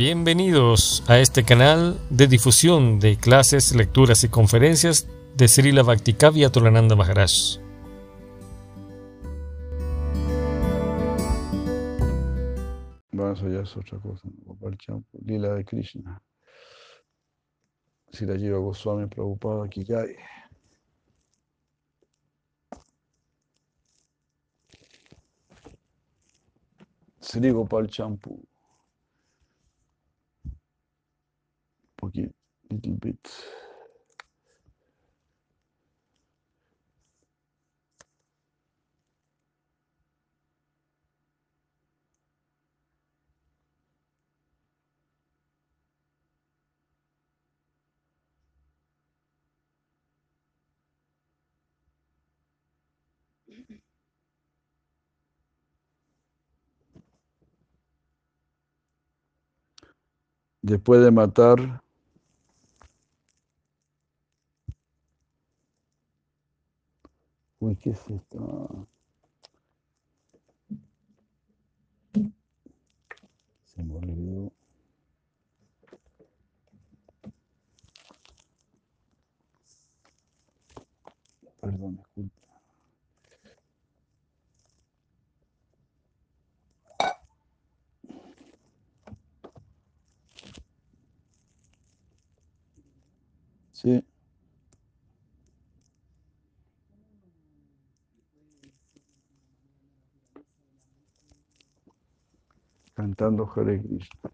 Bienvenidos a este canal de difusión de clases, lecturas y conferencias de Srila Bhaktikavya Tolananda Maharaj. Vamos allá es otra cosa. Lila de Krishna. Si la lleva Goswami Prabhupada Kikai. Sri Gopal Champu. Poquito, little bit. Después de matar Uy, ¿qué es esto? Se me olvidó. Perdón, disculpa. Sí. Cantando Hare Krishna.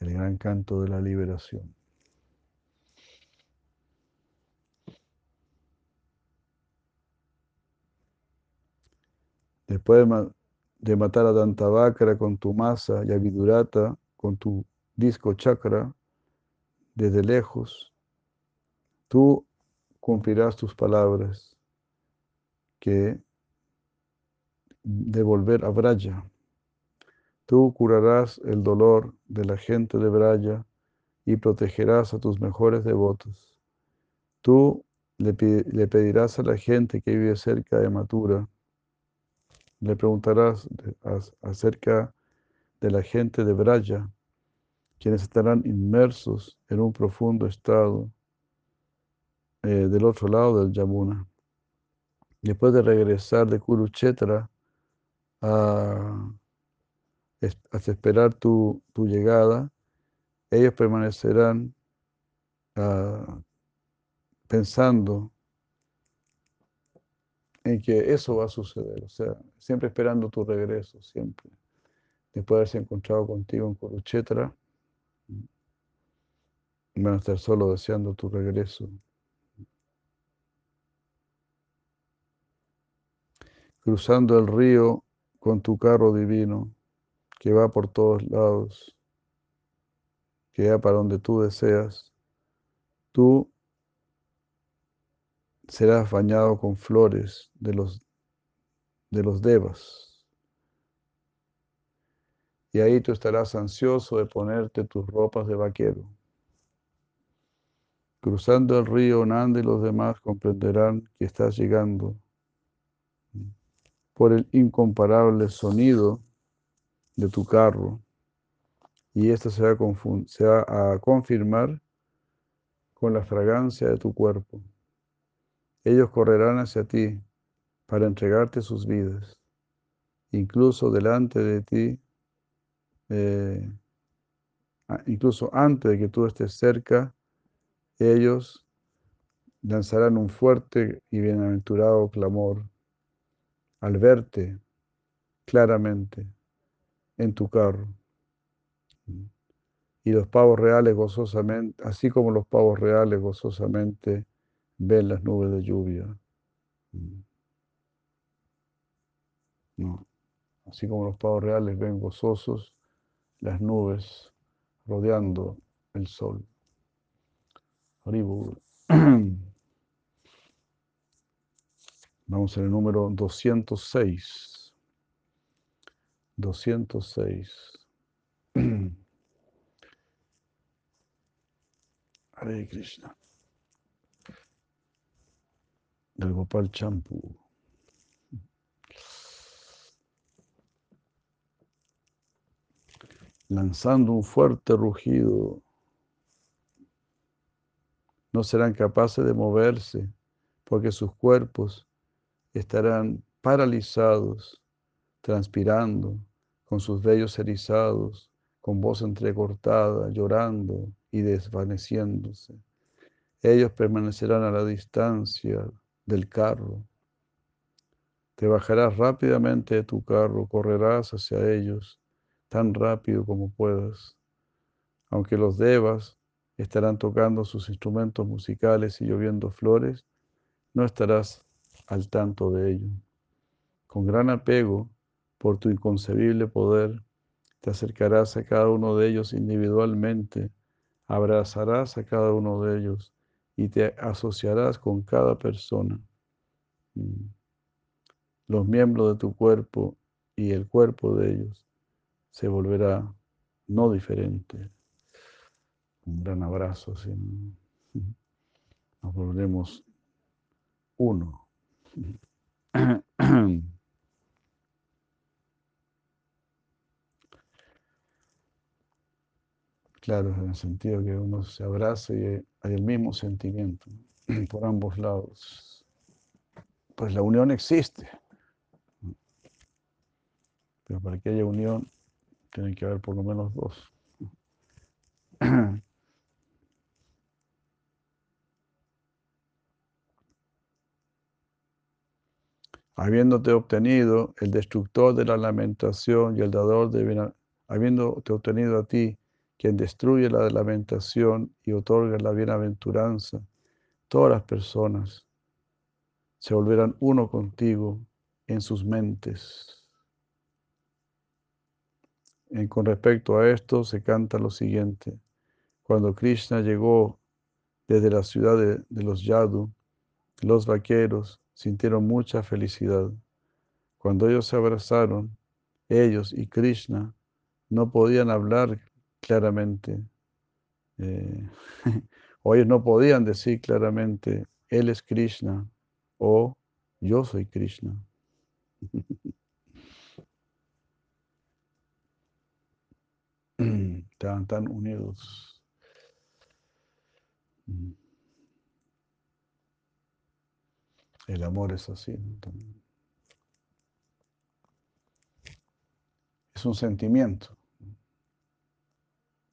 El gran canto de la liberación. Después de, ma- de matar a Dantavakra con tu masa y a Vidurata con tu disco chakra desde lejos, tú cumplirás tus palabras que devolver a Braya. Tú curarás el dolor de la gente de Braya y protegerás a tus mejores devotos. Tú le, pedirás a la gente que vive cerca de Matura, le preguntarás de- acerca de la gente de Braya, quienes estarán inmersos en un profundo estado eh, del otro lado del Yamuna. Después de regresar de Kurukshetra a, hasta esperar tu, tu llegada, ellos permanecerán ah, pensando en que eso va a suceder, o sea, siempre esperando tu regreso, siempre. Después de haberse encontrado contigo en Kurukshetra, van a estar solo deseando tu regreso. Cruzando el río con tu carro divino, que va por todos lados, que va para donde tú deseas, tú serás bañado con flores de los, de los devas. Y ahí tú estarás ansioso de ponerte tus ropas de vaquero. Cruzando el río Nanda y los demás comprenderán que estás llegando por el incomparable sonido de tu carro. Y esto se va a, se confirmar con la fragancia de tu cuerpo. Ellos correrán hacia ti para entregarte sus vidas. Incluso delante de ti, eh, incluso antes de que tú estés cerca, ellos lanzarán un fuerte y bienaventurado clamor al verte claramente en tu carro. Y los pavos reales gozosamente, así como los pavos reales gozosamente ven las nubes de lluvia. No. Así como los pavos reales ven gozosos las nubes rodeando el sol. Haribol. Vamos el número 206. 206. Hare Krishna. Del Gopal Champu. lanzando un fuerte rugido. No serán capaces de moverse porque sus cuerpos estarán paralizados, transpirando, con sus vellos erizados, con voz entrecortada, llorando y desvaneciéndose. Ellos permanecerán a la distancia del carro. Te bajarás rápidamente de tu carro, correrás hacia ellos tan rápido como puedas. Aunque los devas estarán tocando sus instrumentos musicales y lloviendo flores, no estarás al tanto de ello. Con gran apego, por tu inconcebible poder, te acercarás a cada uno de ellos individualmente, abrazarás a cada uno de ellos y te asociarás con cada persona. Mm. Los miembros de tu cuerpo y el cuerpo de ellos se volverá no diferente. Un gran abrazo, nos volveremos uno. Claro, en el sentido que uno se abraza y hay el mismo sentimiento por ambos lados. Pues la unión existe. Pero para que haya unión, tienen que haber por lo menos dos. Habiéndote obtenido el destructor de la lamentación y el dador de habiéndote obtenido a ti quien destruye la lamentación y otorga la bienaventuranza, todas las personas se volverán uno contigo en sus mentes. con respecto a esto se canta lo siguiente. Cuando Krishna llegó desde la ciudad de, de los Yadu, los vaqueros sintieron mucha felicidad. Cuando ellos se abrazaron, ellos y Krishna no podían hablar claramente, eh, o ellos no podían decir claramente, Él es Krishna o yo soy Krishna. Estaban tan unidos. El amor es así. Es un sentimiento.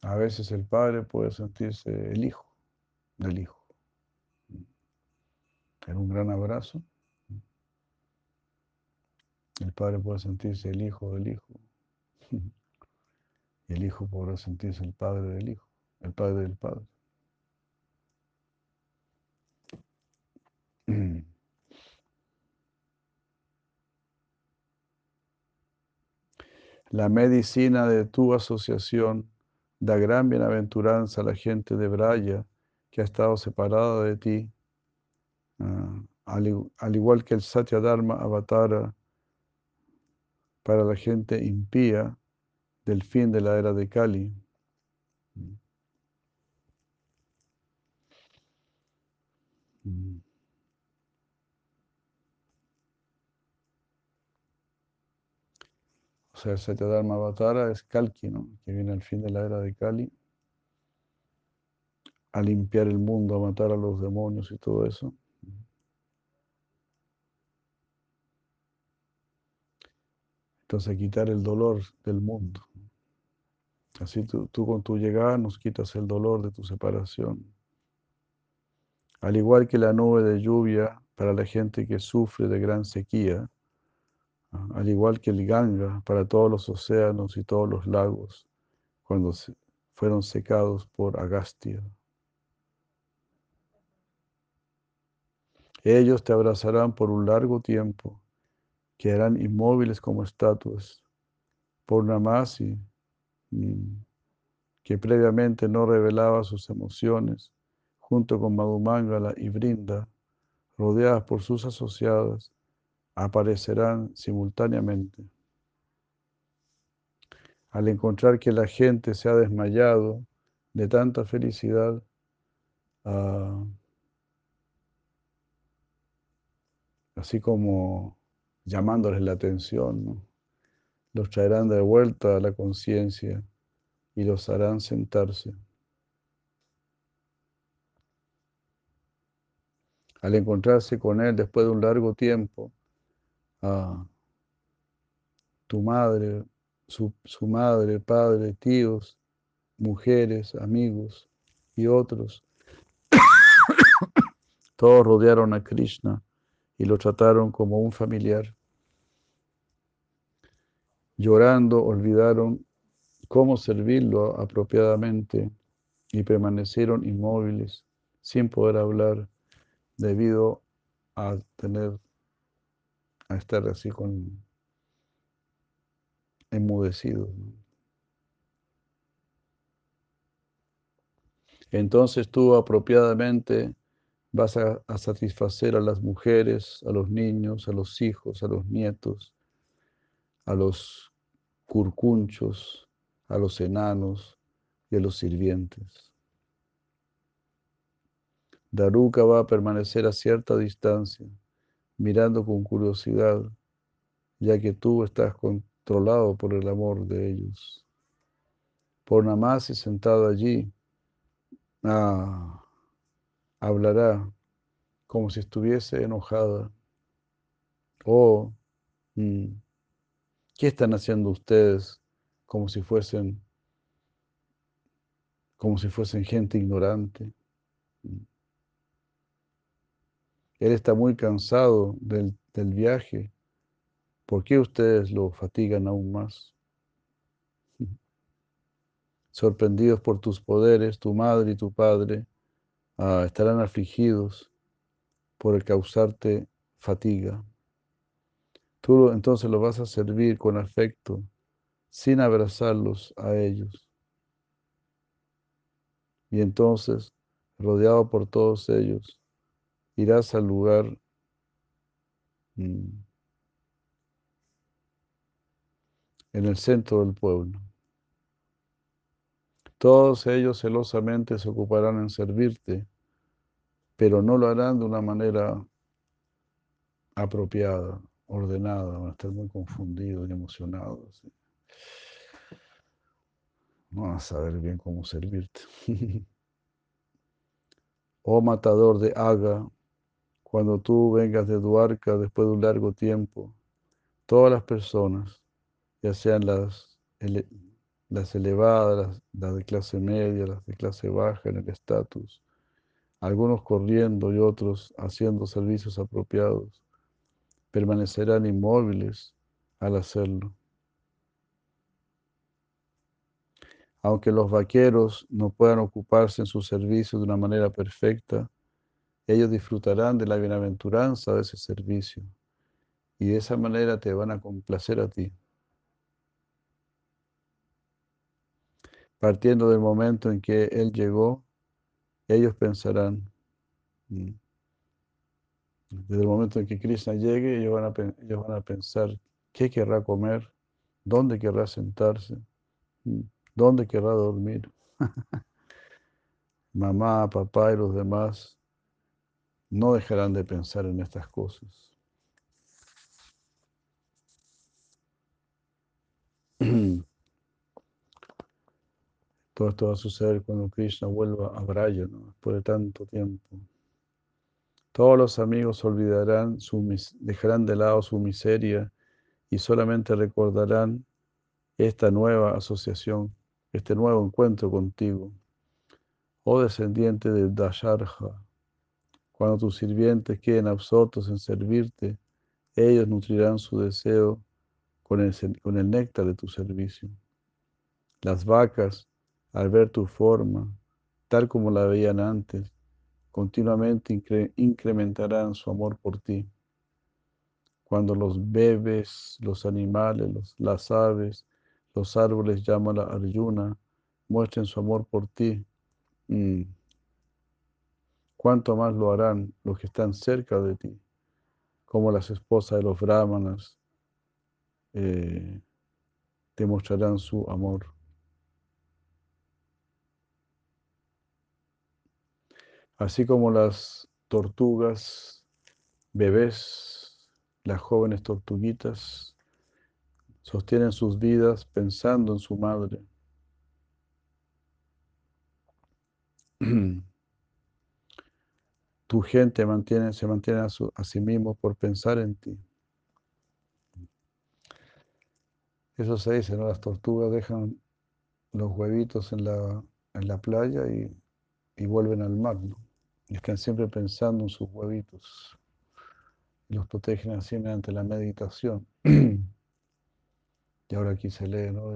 A veces el padre puede sentirse el hijo del hijo. En un gran abrazo. El padre puede sentirse el hijo del hijo. Y el hijo podrá sentirse el padre del hijo, el padre del padre. La medicina de tu asociación Da gran bienaventuranza a la gente de Braya que ha estado separada de ti, ah, al, igual que el Satya Dharma avatara para la gente impía del fin de la era de Kali. O sea, el Satyadharma Avatara es Kalki, ¿no? que viene al fin de la era de Kali, a limpiar el mundo, a matar a los demonios y todo eso. Entonces, a quitar el dolor del mundo. Así tú, tú con tu llegada nos quitas el dolor de tu separación. Al igual que la nube de lluvia para la gente que sufre de gran sequía, al igual que el Ganga para todos los océanos y todos los lagos cuando fueron secados por Agastya. Ellos te abrazarán por un largo tiempo, quedarán inmóviles como estatuas. Por Namasi, que previamente no revelaba sus emociones, junto con Madhumangala y Brinda, rodeadas por sus asociadas, aparecerán simultáneamente. Al encontrar que la gente se ha desmayado de tanta felicidad, ah, así como llamándoles la atención, los traerán de vuelta a la conciencia y los harán sentarse. Al encontrarse con él después de un largo tiempo, tu madre, su, su madre, padre, tíos, mujeres, amigos y otros, todos rodearon a Krishna y lo trataron como un familiar. Llorando, olvidaron cómo servirlo apropiadamente y permanecieron inmóviles, sin poder hablar, debido a tener, a estar así con enmudecidos. Entonces tú apropiadamente vas a, satisfacer a las mujeres, a los niños, a los hijos, a los nietos, a los curcunchos, a los enanos y a los sirvientes. Daruka va a permanecer a cierta distancia, mirando con curiosidad, ya que tú estás controlado por el amor de ellos. Por y sentado allí, ah, hablará como si estuviese enojada. Oh, mm, ¿qué están haciendo ustedes como si fuesen como si fuesen gente ignorante? Él está muy cansado del, del viaje. ¿Por qué ustedes lo fatigan aún más? Sorprendidos por tus poderes, tu madre y tu padre Ah, estarán afligidos por el causarte fatiga. Tú entonces los vas a servir con afecto, sin abrazarlos a ellos. Y entonces, rodeado por todos ellos, irás al lugar mm, en el centro del pueblo. Todos ellos celosamente se ocuparán en servirte, pero no lo harán de una manera apropiada, ordenada, van a estar muy confundidos y emocionados. No van a saber bien cómo servirte. oh matador de Aga, cuando tú vengas de Duarca después de un largo tiempo, todas las personas, ya sean las las elevadas, las, de clase media, las de clase baja en el estatus, algunos corriendo y otros haciendo servicios apropiados, permanecerán inmóviles al hacerlo. Aunque los vaqueros no puedan ocuparse en su servicio de una manera perfecta, ellos disfrutarán de la bienaventuranza de ese servicio y de esa manera te van a complacer a ti. partiendo del momento en que Él llegó, ellos pensarán, mm, desde el momento en que Krishna llegue, ellos van a, ellos van a pensar qué querrá comer, dónde querrá sentarse, mm, dónde querrá dormir. Mamá, papá y los demás no dejarán de pensar en estas cosas. Todo esto va a suceder cuando Krishna vuelva a Braya, después de tanto tiempo. Todos los amigos olvidarán, su, dejarán de lado su miseria y solamente recordarán esta nueva asociación, este nuevo encuentro contigo. Oh descendiente de Dasharja, cuando tus sirvientes queden absortos en servirte, ellos nutrirán su deseo con el, con néctar de tu servicio. Las vacas al ver tu forma, tal como la veían antes, continuamente incrementarán su amor por ti. Cuando los bebés, los animales, las aves, los árboles llaman a Arjuna, muestren su amor por ti, mm, cuánto más lo harán los que están cerca de ti, como las esposas de los brahmanas eh, te mostrarán su amor. Así como las tortugas, bebés, las jóvenes tortuguitas, sostienen sus vidas pensando en su madre. tu gente se mantiene a, sí mismo por pensar en ti. Eso se dice, ¿no? Las tortugas dejan los huevitos en la, playa y, vuelven al mar, ¿no? Y están siempre pensando en sus huevitos. Los protegen así mediante la meditación. y ahora aquí se lee, ¿no?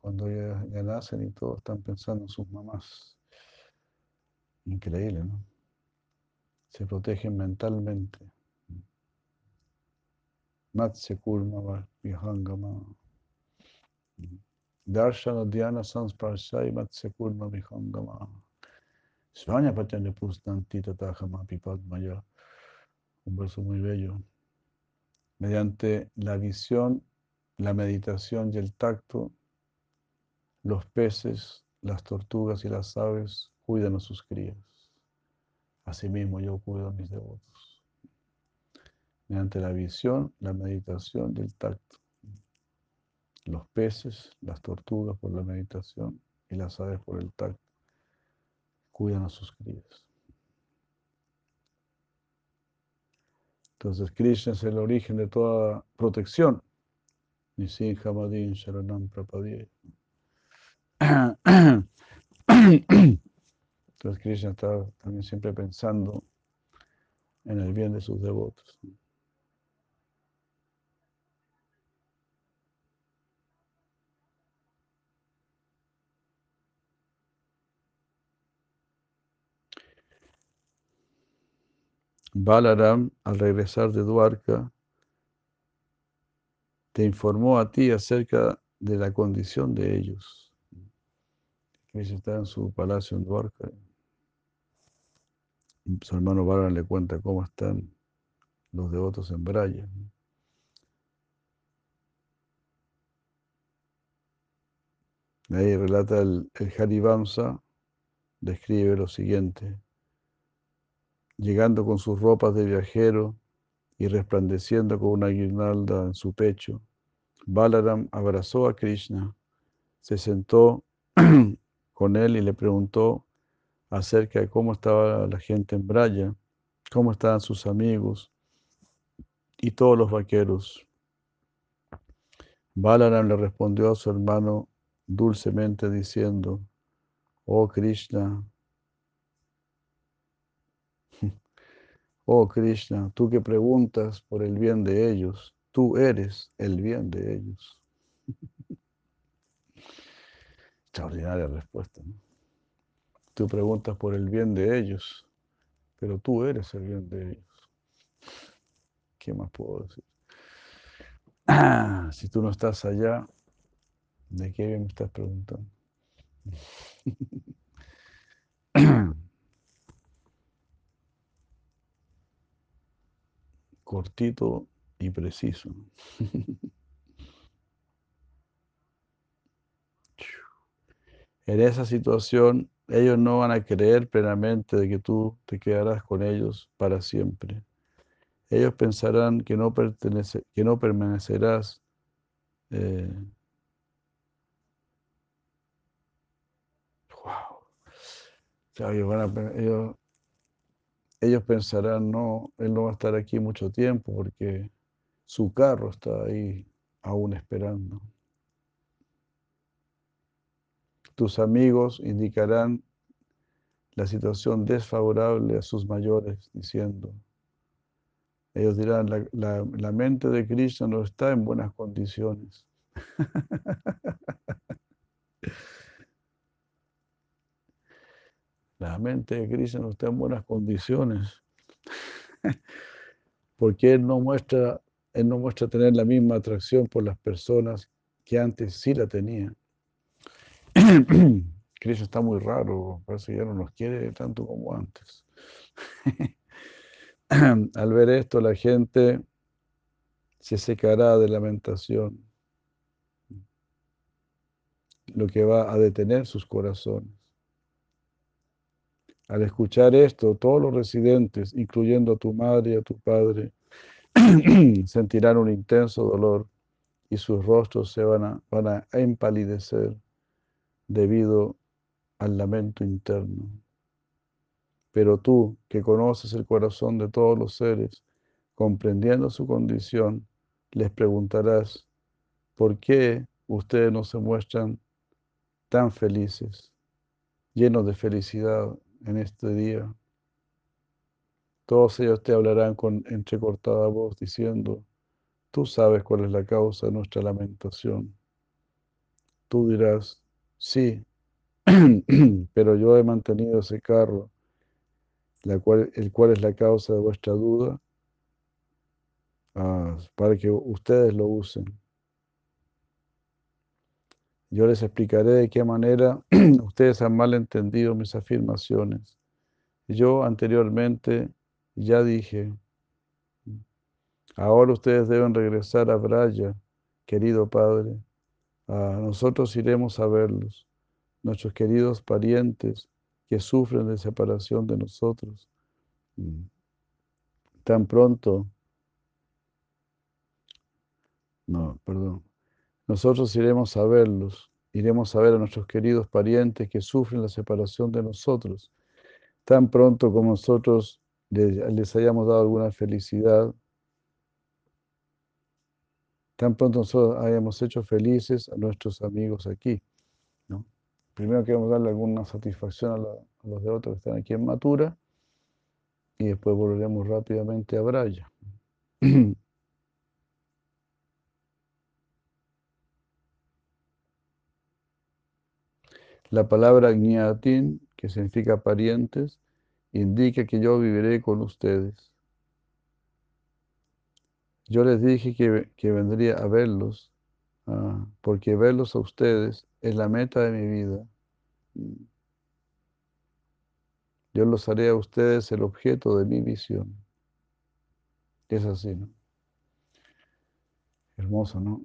Cuando ya, ya nacen y todos están pensando en sus mamás. Increíble, ¿no? Se protegen mentalmente. Matsya Kurma Vihangama. Darshana Dhyana Sansparshai Matsyakurma Vihangama. Svanya Pachanya Pustanti Tatahamapi Padmaya. Un verso muy bello. Mediante la visión, la meditación y el tacto, los peces, las tortugas y las aves cuidan a sus crías. Asimismo yo cuido a mis devotos. Mediante la visión, la meditación y el tacto los peces, las tortugas por la meditación y las aves por el tacto. Cuidan a sus crías. Entonces Krishna es el origen de toda protección. Nisinhamadin Sharanam Prapadye. Entonces Krishna está también siempre pensando en el bien de sus devotos. Balaram, al regresar de Duarca, te informó a ti acerca de la condición de ellos. Krishna está en su palacio en Duarca. Su hermano Balaram le cuenta cómo están los devotos en Braya. Ahí relata el, el Harivamsa, describe lo siguiente llegando con sus ropas de viajero y resplandeciendo con una guirnalda en su pecho, Balaram abrazó a Krishna, se sentó con él y le preguntó acerca de cómo estaba la gente en Braya, cómo estaban sus amigos y todos los vaqueros. Balaram le respondió a su hermano dulcemente diciendo, Oh Krishna, Oh Krishna, tú que preguntas por el bien de ellos, tú eres el bien de ellos. Extraordinaria respuesta. ¿no? Tú preguntas por el bien de ellos, pero tú eres el bien de ellos. ¿Qué más puedo decir? si tú no estás allá, ¿de qué bien me estás preguntando? cortito y preciso. En esa situación, ellos no van a creer plenamente de que tú te quedarás con ellos para siempre. Ellos pensarán que no, pertenece, que no permanecerás eh, ellos, ellos pensarán, no, él no va a estar aquí mucho tiempo porque su carro está ahí aún esperando. Tus amigos indicarán la situación desfavorable a sus mayores, diciendo, ellos dirán, la, la mente de Krishna no está en buenas condiciones. La mente de Krishna no está en buenas condiciones. Porque él no muestra, él no muestra tener la misma atracción por las personas que antes sí la tenía. Krishna está muy raro, parece que ya no nos quiere tanto como antes. Al ver esto, la gente se secará de lamentación, lo que va a detener sus corazones. Al escuchar esto, todos los residentes, incluyendo a tu madre y a tu padre, sentirán un intenso dolor y sus rostros se van a, van a empalidecer debido al lamento interno. Pero tú, que conoces el corazón de todos los seres, comprendiendo su condición, les preguntarás, ¿por qué ustedes no se muestran tan felices, llenos de felicidad en este día? Todos ellos te hablarán con entrecortada voz diciendo, tú sabes cuál es la causa de nuestra lamentación. Tú dirás, sí, pero yo he mantenido ese carro, el cual es la causa de vuestra duda, ah, para que ustedes lo usen. Yo les explicaré de qué manera ustedes han mal entendido mis afirmaciones. Yo anteriormente ya dije, ahora ustedes deben regresar a Braya, querido Padre. Ah, nosotros iremos a verlos, nuestros queridos parientes que sufren de separación de nosotros. Tan pronto, no, perdón, nosotros iremos a verlos, iremos a ver a nuestros queridos parientes que sufren la separación de nosotros. Tan pronto como nosotros les, hayamos dado alguna felicidad, tan pronto nosotros hayamos hecho felices a nuestros amigos aquí. Primero queremos darle alguna satisfacción a, los de otros que están aquí en Matura y después volveremos rápidamente a Braya. La palabra gniatin, que significa parientes, indica que yo viviré con ustedes. Yo les dije que, vendría a verlos, ah, porque verlos a ustedes es la meta de mi vida. Yo los haré a ustedes el objeto de mi visión. Es así, ¿no? Hermoso, ¿no?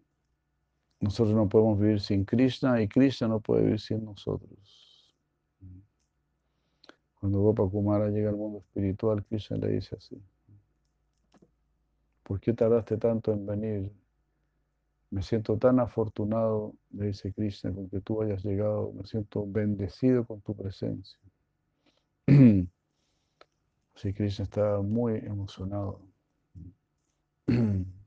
Nosotros no podemos vivir sin Krishna y Krishna no puede vivir sin nosotros. Cuando Gopa Kumara llega al mundo espiritual, Krishna le dice así, ¿por qué tardaste tanto en venir? Me siento tan afortunado, le dice Krishna, con que tú hayas llegado, me siento bendecido con tu presencia. Así Krishna está muy emocionado.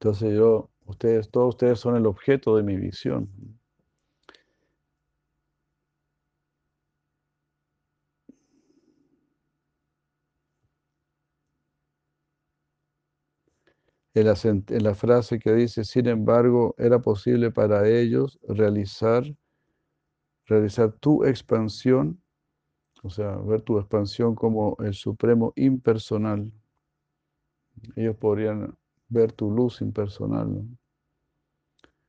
Entonces yo, ustedes, todos ustedes son el objeto de mi visión. En la, frase que dice, sin embargo, era posible para ellos realizar, realizar tu expansión, o sea, ver tu expansión como el supremo impersonal. Ellos podrían ver tu luz impersonal,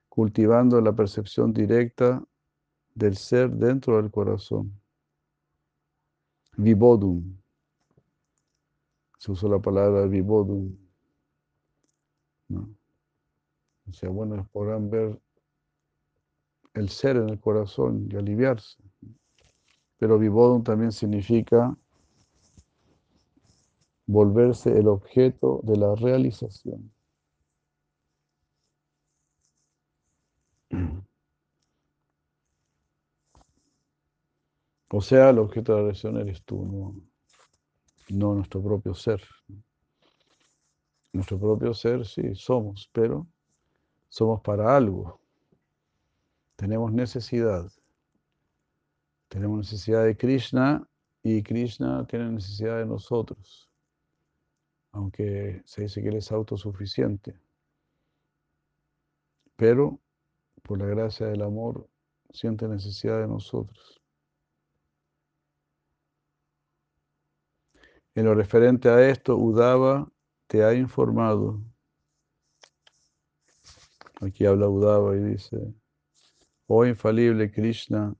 cultivando la percepción directa del ser dentro del corazón. Vibodum. Se usó la palabra vibodum. O sea, bueno, podrán ver el ser en el corazón y aliviarse. Pero vibodum también significa volverse el objeto de la realización. O sea, el objeto de la realización eres tú, no, no nuestro propio ser. Nuestro propio ser, sí, somos, pero somos para algo. Tenemos necesidad. Tenemos necesidad de Krishna y Krishna tiene necesidad de nosotros aunque se dice que Él es autosuficiente. Pero por la gracia del amor siente necesidad de nosotros. En lo referente a esto, Udava te ha informado. Aquí habla Udava y dice, oh infalible Krishna,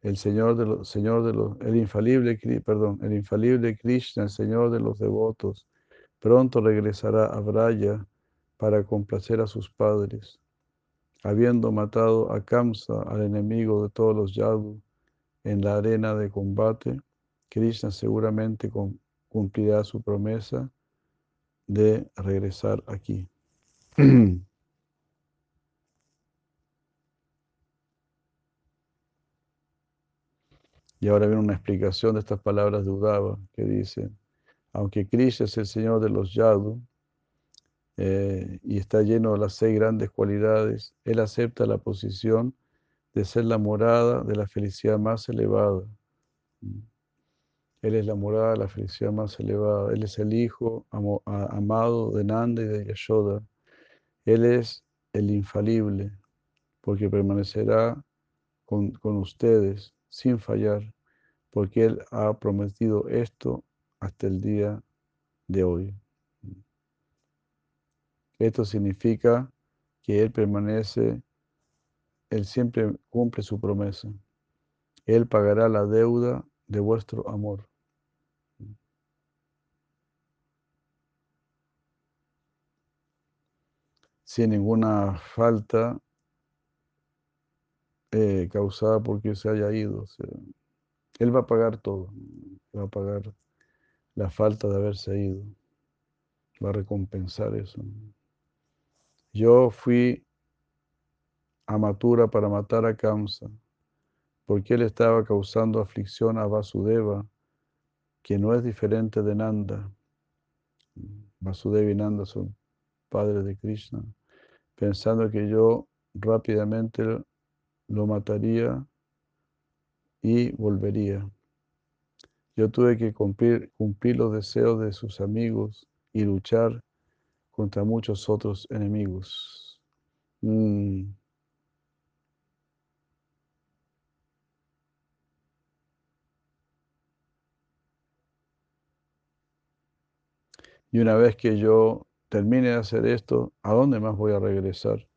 el Señor de los, Señor de los, el infalible, perdón, el infalible Krishna, el Señor de los devotos, Pronto regresará a Braya para complacer a sus padres. Habiendo matado a Kamsa, al enemigo de todos los Yadu, en la arena de combate, Krishna seguramente cumplirá su promesa de regresar aquí. Y ahora viene una explicación de estas palabras de Udava que dice, aunque Krishna es el Señor de los Yadu eh, y está lleno de las seis grandes cualidades, Él acepta la posición de ser la morada de la felicidad más elevada. Él es la morada de la felicidad más elevada. Él es el Hijo amado de Nanda y de Yashoda. Él es el infalible, porque permanecerá con, con ustedes sin fallar, porque Él ha prometido esto hasta el día de hoy. Esto significa que Él permanece, Él siempre cumple su promesa. Él pagará la deuda de vuestro amor. sin ninguna falta eh, causada porque se haya ido. él va a pagar todo, va a pagar la falta de haberse ido, va a recompensar eso. Yo fui a Matura para matar a Kamsa, porque él estaba causando aflicción a Vasudeva, que no es diferente de Nanda. Vasudeva y Nanda son padres de Krishna pensando que yo rápidamente lo mataría y volvería. Yo tuve que cumplir, cumplir los deseos de sus amigos y luchar contra muchos otros enemigos. Mm. Y una vez que yo termine de hacer esto, ¿a dónde más voy a regresar?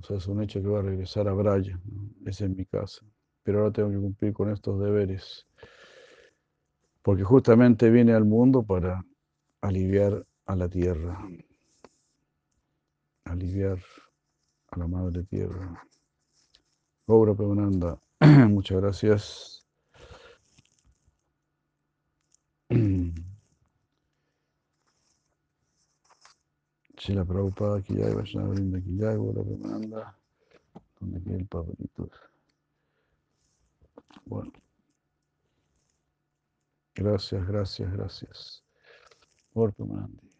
O sea, es un hecho que voy a regresar a Braya, esa es mi casa. Pero ahora tengo que cumplir con estos deberes. Porque justamente vine al mundo para aliviar a la tierra, aliviar a la madre tierra. Obra Pemananda, muchas gracias. la Prabhupada, hay Vaishnava Brinda, hay Bola Premananda, donde queda el papelito. Bueno. Gracias, gracias, gracias. Por Premanandi.